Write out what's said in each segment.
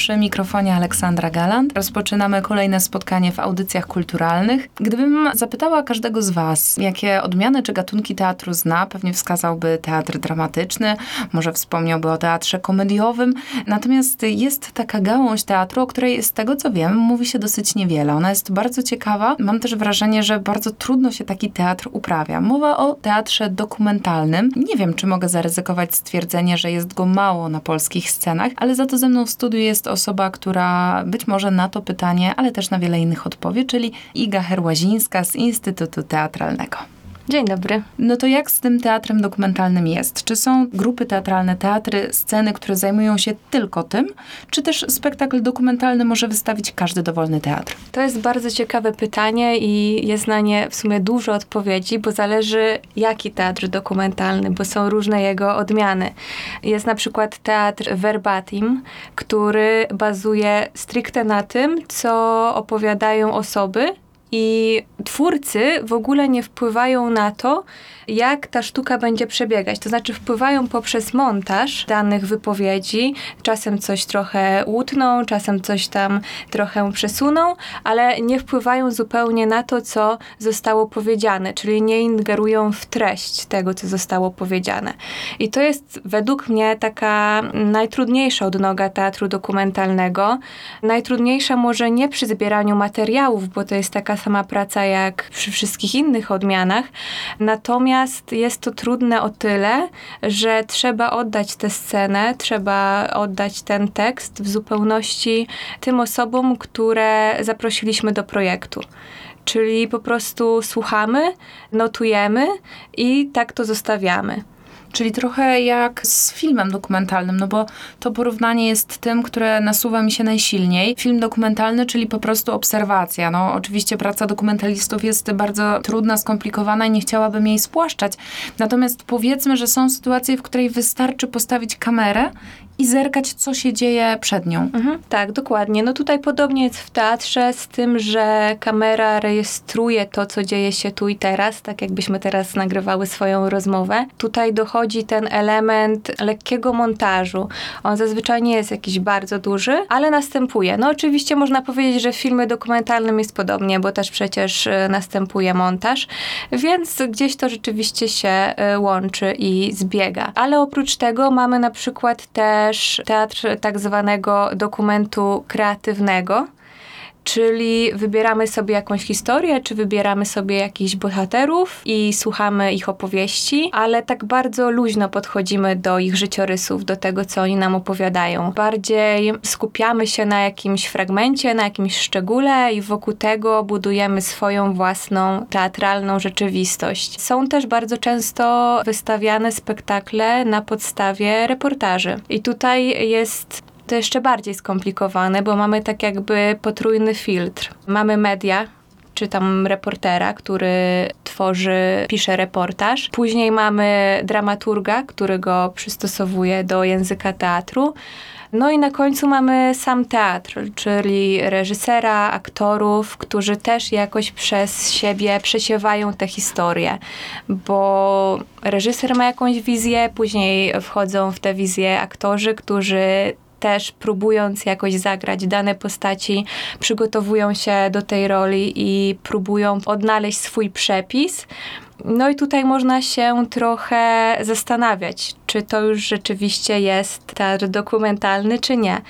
Przy mikrofonie Aleksandra Galant rozpoczynamy kolejne spotkanie w audycjach kulturalnych. Gdybym zapytała każdego z Was, jakie odmiany czy gatunki teatru zna, pewnie wskazałby teatr dramatyczny, może wspomniałby o teatrze komediowym. Natomiast jest taka gałąź teatru, o której z tego co wiem mówi się dosyć niewiele. Ona jest bardzo ciekawa. Mam też wrażenie, że bardzo trudno się taki teatr uprawia. Mowa o teatrze dokumentalnym. Nie wiem, czy mogę zaryzykować stwierdzenie, że jest go mało na polskich scenach, ale za to ze mną w studiu jest osoba, która być może na to pytanie, ale też na wiele innych odpowie, czyli Iga Herłazińska z Instytutu Teatralnego. Dzień dobry. No to jak z tym teatrem dokumentalnym jest? Czy są grupy teatralne, teatry, sceny, które zajmują się tylko tym? Czy też spektakl dokumentalny może wystawić każdy dowolny teatr? To jest bardzo ciekawe pytanie i jest na nie w sumie dużo odpowiedzi, bo zależy jaki teatr dokumentalny, bo są różne jego odmiany. Jest na przykład teatr verbatim, który bazuje stricte na tym, co opowiadają osoby i twórcy w ogóle nie wpływają na to, jak ta sztuka będzie przebiegać. To znaczy wpływają poprzez montaż danych wypowiedzi, czasem coś trochę łutną, czasem coś tam trochę przesuną, ale nie wpływają zupełnie na to, co zostało powiedziane, czyli nie ingerują w treść tego, co zostało powiedziane. I to jest według mnie taka najtrudniejsza odnoga teatru dokumentalnego. Najtrudniejsza może nie przy zbieraniu materiałów, bo to jest taka sama praca jak przy wszystkich innych odmianach, natomiast jest to trudne o tyle, że trzeba oddać tę scenę, trzeba oddać ten tekst w zupełności tym osobom, które zaprosiliśmy do projektu. Czyli po prostu słuchamy, notujemy i tak to zostawiamy. Czyli trochę jak z filmem dokumentalnym, no bo to porównanie jest tym, które nasuwa mi się najsilniej. Film dokumentalny, czyli po prostu obserwacja. No oczywiście praca dokumentalistów jest bardzo trudna, skomplikowana i nie chciałabym jej spłaszczać. Natomiast powiedzmy, że są sytuacje, w której wystarczy postawić kamerę i zerkać, co się dzieje przed nią. Mhm, tak, dokładnie. No tutaj podobnie jest w teatrze, z tym, że kamera rejestruje to, co dzieje się tu i teraz, tak jakbyśmy teraz nagrywały swoją rozmowę. Tutaj dochodzi ten element lekkiego montażu. On zazwyczaj nie jest jakiś bardzo duży, ale następuje. No oczywiście można powiedzieć, że w filmie dokumentalnym jest podobnie, bo też przecież e, następuje montaż, więc gdzieś to rzeczywiście się e, łączy i zbiega. Ale oprócz tego mamy na przykład te też teatr tak zwanego dokumentu kreatywnego, Czyli wybieramy sobie jakąś historię, czy wybieramy sobie jakichś bohaterów i słuchamy ich opowieści, ale tak bardzo luźno podchodzimy do ich życiorysów, do tego, co oni nam opowiadają. Bardziej skupiamy się na jakimś fragmencie, na jakimś szczególe i wokół tego budujemy swoją własną teatralną rzeczywistość. Są też bardzo często wystawiane spektakle na podstawie reportaży. I tutaj jest to jeszcze bardziej skomplikowane, bo mamy tak jakby potrójny filtr. Mamy media, czy tam reportera, który tworzy, pisze reportaż. Później mamy dramaturga, który go przystosowuje do języka teatru. No i na końcu mamy sam teatr, czyli reżysera, aktorów, którzy też jakoś przez siebie przesiewają te historie, bo reżyser ma jakąś wizję, później wchodzą w tę wizję aktorzy, którzy też próbując jakoś zagrać dane postaci, przygotowują się do tej roli i próbują odnaleźć swój przepis. No i tutaj można się trochę zastanawiać, czy to już rzeczywiście jest teatr dokumentalny, czy nie.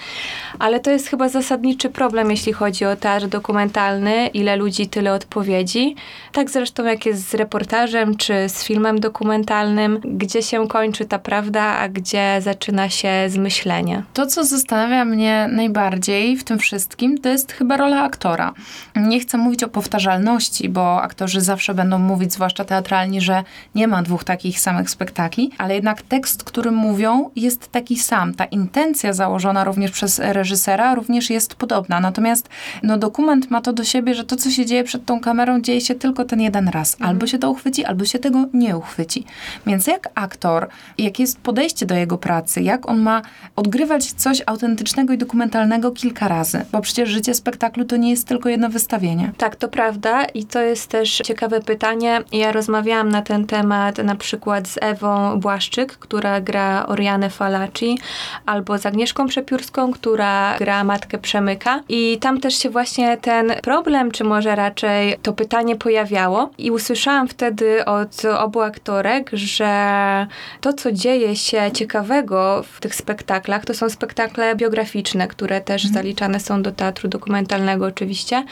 Ale to jest chyba zasadniczy problem, jeśli chodzi o teatr dokumentalny, ile ludzi, tyle odpowiedzi. Tak zresztą jak jest z reportażem, czy z filmem dokumentalnym, gdzie się kończy ta prawda, a gdzie zaczyna się zmyślenie. To, co zastanawia mnie najbardziej w tym wszystkim, to jest chyba rola aktora. Nie chcę mówić o powtarzalności, bo aktorzy zawsze będą mówić, zwłaszcza teatralni, że nie ma dwóch takich samych spektakli, ale jednak tekst tekst, który mówią, jest taki sam. Ta intencja założona również przez reżysera również jest podobna. Natomiast no, dokument ma to do siebie, że to, co się dzieje przed tą kamerą, dzieje się tylko ten jeden raz. Mhm. Albo się to uchwyci, albo się tego nie uchwyci. Więc jak aktor, jakie jest podejście do jego pracy, jak on ma odgrywać coś autentycznego i dokumentalnego kilka razy? Bo przecież życie spektaklu to nie jest tylko jedno wystawienie. Tak, to prawda i to jest też ciekawe pytanie. Ja rozmawiałam na ten temat na przykład z Ewą Błaszczyk, która która gra Orianę Falaci, albo z Agnieszką Przepiórską, która gra Matkę Przemyka. I tam też się właśnie ten problem, czy może raczej to pytanie pojawiało. I usłyszałam wtedy od obu aktorek, że to, co dzieje się ciekawego w tych spektaklach, to są spektakle biograficzne, które też zaliczane są do teatru dokumentalnego oczywiście.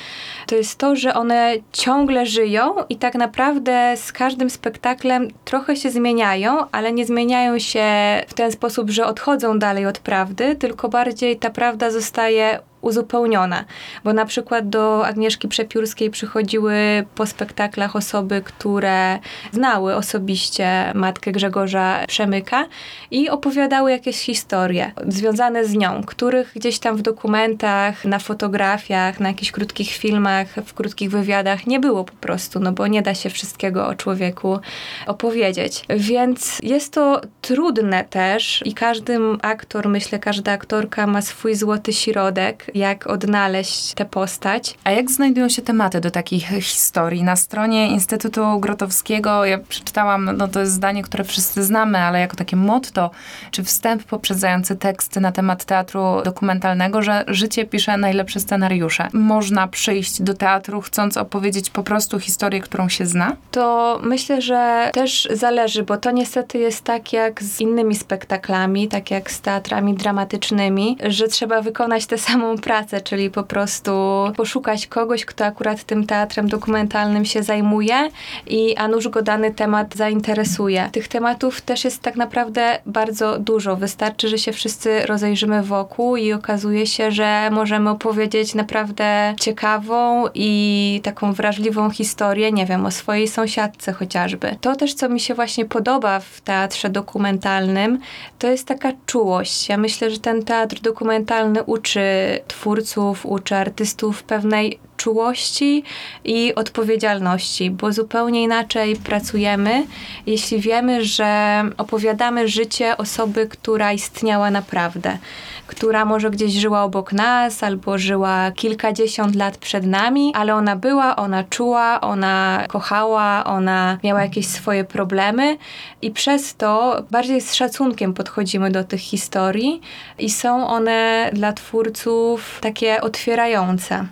To jest to, że one ciągle żyją i tak naprawdę z każdym spektaklem trochę się zmieniają, ale nie zmieniają się w ten sposób, że odchodzą dalej od prawdy, tylko bardziej ta prawda zostaje uzupełniona. Bo na przykład do Agnieszki Przepiórskiej przychodziły po spektaklach osoby, które znały osobiście matkę Grzegorza Przemyka i opowiadały jakieś historie związane z nią, których gdzieś tam w dokumentach, na fotografiach, na jakichś krótkich filmach, w krótkich wywiadach nie było po prostu, no bo nie da się wszystkiego o człowieku opowiedzieć. Więc jest to trudne też i każdy aktor, myślę, każda aktorka ma swój złoty środek, jak odnaleźć tę postać. A jak znajdują się tematy do takich historii? Na stronie Instytutu Grotowskiego ja przeczytałam, no to jest zdanie, które wszyscy znamy, ale jako takie motto, czy wstęp poprzedzający teksty na temat teatru dokumentalnego, że życie pisze najlepsze scenariusze. Można przyjść do teatru chcąc opowiedzieć po prostu historię, którą się zna? To myślę, że też zależy, bo to niestety jest tak jak z innymi spektaklami, tak jak z teatrami dramatycznymi, że trzeba wykonać tę samą pracę, czyli po prostu poszukać kogoś, kto akurat tym teatrem dokumentalnym się zajmuje i a nuż go dany temat zainteresuje. Tych tematów też jest tak naprawdę bardzo dużo. Wystarczy, że się wszyscy rozejrzymy wokół i okazuje się, że możemy opowiedzieć naprawdę ciekawą i taką wrażliwą historię, nie wiem, o swojej sąsiadce chociażby. To też, co mi się właśnie podoba w teatrze dokumentalnym, to jest taka czułość. Ja myślę, że ten teatr dokumentalny uczy twórców, uczy artystów pewnej czułości i odpowiedzialności, bo zupełnie inaczej pracujemy, jeśli wiemy, że opowiadamy życie osoby, która istniała naprawdę, która może gdzieś żyła obok nas albo żyła kilkadziesiąt lat przed nami, ale ona była, ona czuła, ona kochała, ona miała jakieś swoje problemy i przez to bardziej z szacunkiem podchodzimy do tych historii i są one dla twórców takie otwierające.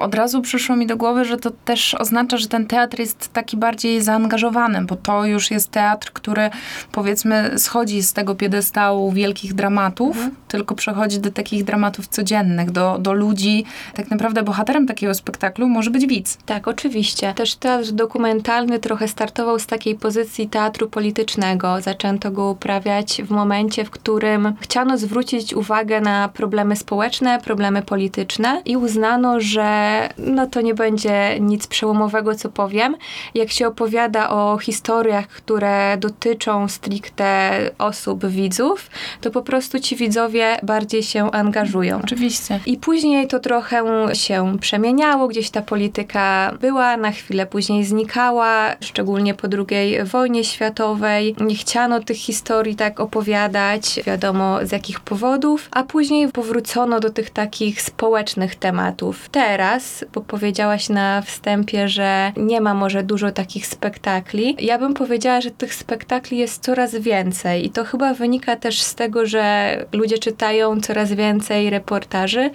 Od razu przyszło mi do głowy, że to też oznacza, że ten teatr jest taki bardziej zaangażowany, bo to już jest teatr, który powiedzmy schodzi z tego piedestału wielkich dramatów, tylko przechodzi do takich dramatów codziennych, do, do ludzi. Tak naprawdę bohaterem takiego spektaklu może być widz. Tak, oczywiście. Też teatr dokumentalny trochę startował z takiej pozycji teatru politycznego. Zaczęto go uprawiać w momencie, w którym chciano zwrócić uwagę na problemy społeczne, problemy polityczne i uznano, że no to nie będzie nic przełomowego, co powiem. Jak się opowiada o historiach, które dotyczą stricte osób, widzów, to po prostu ci widzowie bardziej się angażują. Oczywiście. I później to trochę się przemieniało, gdzieś ta polityka była, na chwilę później znikała, szczególnie po II wojnie światowej. Nie chciano tych historii tak opowiadać, wiadomo z jakich powodów, a później powrócono do tych takich społecznych tematów. Teraz, bo powiedziałaś na wstępie, że nie ma może dużo takich spektakli, ja bym powiedziała, że tych spektakli jest coraz więcej i to chyba wynika też z tego, że ludzie czytają coraz więcej reportaży,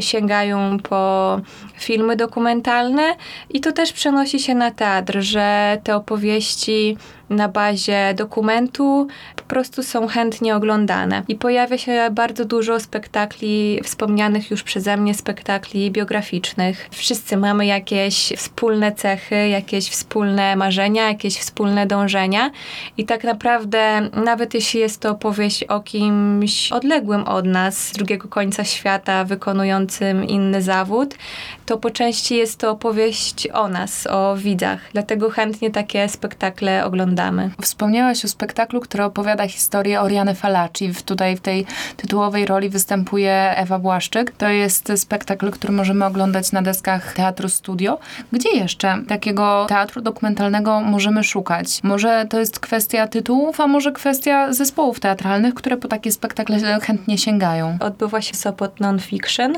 sięgają po filmy dokumentalne i to też przenosi się na teatr, że te opowieści na bazie dokumentu po prostu są chętnie oglądane. I pojawia się bardzo dużo spektakli, wspomnianych już przeze mnie spektakli biograficznych. Wszyscy mamy jakieś wspólne cechy, jakieś wspólne marzenia, jakieś wspólne dążenia. I tak naprawdę, nawet jeśli jest to opowieść o kimś odległym od nas, z drugiego końca świata, wykonującym inny zawód, to po części jest to opowieść o nas, o widzach. Dlatego chętnie takie spektakle oglądamy. Wspomniałaś o spektaklu, który opowiada historię Oriany Falaci. W- Tutaj w tej tytułowej roli występuje Ewa Błaszczyk. To jest spektakl, który możemy oglądać oglądać na deskach Teatru Studio. Gdzie jeszcze takiego teatru dokumentalnego możemy szukać? Może to jest kwestia tytułów, a może kwestia zespołów teatralnych, które po takie spektakle chętnie sięgają? Odbywa się Sopot Nonfiction.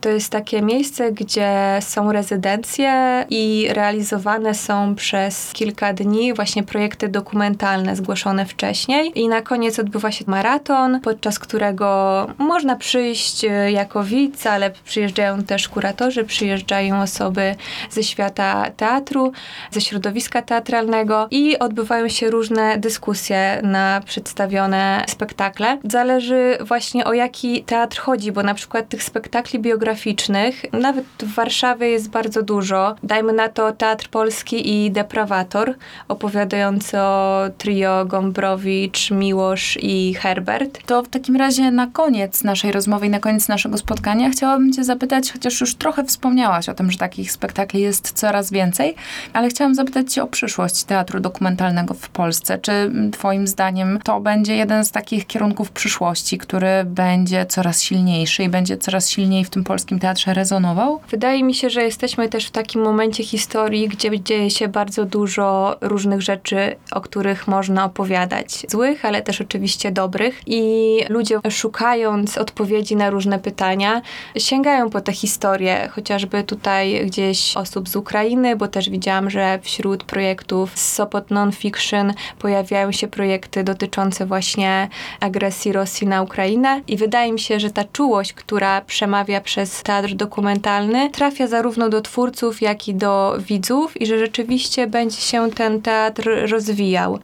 To jest takie miejsce, gdzie są rezydencje i realizowane są przez kilka dni właśnie projekty dokumentalne zgłoszone wcześniej. I na koniec odbywa się maraton, podczas którego można przyjść e, jako widz, ale przyjeżdżają też kuratorzy, przyjeżdżają osoby ze świata teatru, ze środowiska teatralnego i odbywają się różne dyskusje na przedstawione spektakle. Zależy właśnie o jaki teatr chodzi, bo na przykład tych spektakli biograficznych, nawet w Warszawie jest bardzo dużo. Dajmy na to Teatr Polski i Deprawator, opowiadający o trio Gombrowicz, Miłosz i Herbert. To w takim razie na koniec naszej rozmowy i na koniec naszego spotkania chciałabym Cię zapytać, chociaż już trochę wspomniałaś o tym, że takich spektakli jest coraz więcej, ale chciałam zapytać Cię o przyszłość teatru dokumentalnego w Polsce. Czy Twoim zdaniem to będzie jeden z takich kierunków przyszłości, który będzie coraz silniejszy i będzie coraz silniej w tym polskim teatrze rezonował? Wydaje mi się, że jesteśmy też w takim momencie historii, gdzie dzieje się bardzo dużo różnych rzeczy, o których można opowiadać. Złych, ale też oczywiście dobrych. I ludzie szukając odpowiedzi na różne pytania, sięgają po te historie, chociażby tutaj gdzieś osób z Ukrainy, bo też widziałam, że wśród projektów z Sopot Nonfiction pojawiają się projekty dotyczące właśnie agresji Rosji na Ukrainę. I wydaje mi się, że ta czułość, która przemawia przez teatr dokumentalny, trafia zarówno do twórców, jak i do widzów, i że rzeczywiście będzie się ten teatr rozwijał.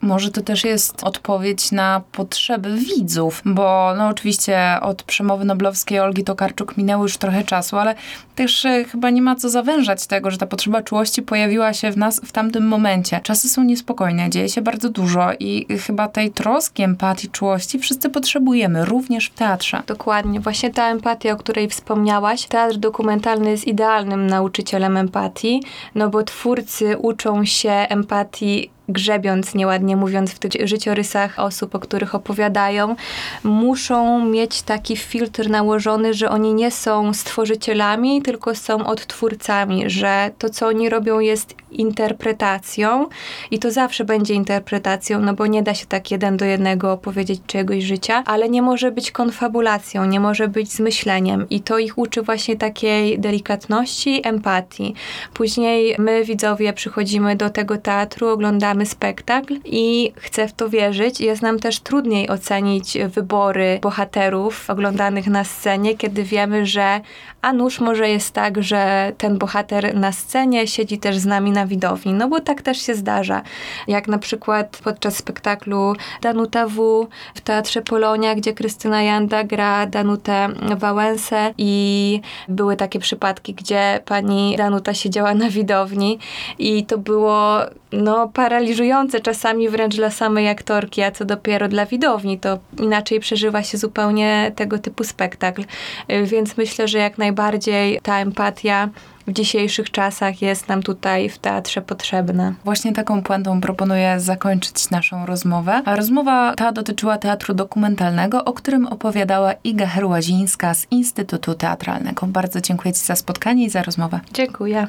Może to też jest odpowiedź na potrzeby widzów, bo no oczywiście od przemowy noblowskiej Olgi Tokarczuk minęło już trochę czasu, ale też e, chyba nie ma co zawężać tego, że ta potrzeba czułości pojawiła się w nas w tamtym momencie. Czasy są niespokojne, dzieje się bardzo dużo i chyba tej troski, empatii, czułości wszyscy potrzebujemy, również w teatrze. Dokładnie. Właśnie ta empatia, o której wspomniałaś, teatr dokumentalny jest idealnym nauczycielem empatii, no bo twórcy uczą się empatii grzebiąc, nieładnie mówiąc, w tych życiorysach osób, o których opowiadają, muszą mieć taki filtr nałożony, że oni nie są stworzycielami, tylko są odtwórcami, że to, co oni robią, jest interpretacją i to zawsze będzie interpretacją, no bo nie da się tak jeden do jednego opowiedzieć czegoś życia, ale nie może być konfabulacją, nie może być zmyśleniem i to ich uczy właśnie takiej delikatności, empatii. Później my, widzowie, przychodzimy do tego teatru, oglądamy spektakl i chcę w to wierzyć. Jest nam też trudniej ocenić wybory bohaterów oglądanych na scenie, kiedy wiemy, że a nuż może jest tak, że ten bohater na scenie siedzi też z nami na widowni, no bo tak też się zdarza. Jak na przykład podczas spektaklu Danuta W w Teatrze Polonia, gdzie Krystyna Janda gra Danutę Wałęsę i były takie przypadki, gdzie pani Danuta siedziała na widowni i to było no, paraliżujące czasami wręcz dla samej aktorki, a co dopiero dla widowni. To inaczej przeżywa się zupełnie tego typu spektakl. Więc myślę, że jak najbardziej ta empatia w dzisiejszych czasach jest nam tutaj w teatrze potrzebna. Właśnie taką puentą proponuję zakończyć naszą rozmowę. A rozmowa ta dotyczyła teatru dokumentalnego, o którym opowiadała Iga Herłazińska z Instytutu Teatralnego. Bardzo dziękuję Ci za spotkanie i za rozmowę. Dziękuję.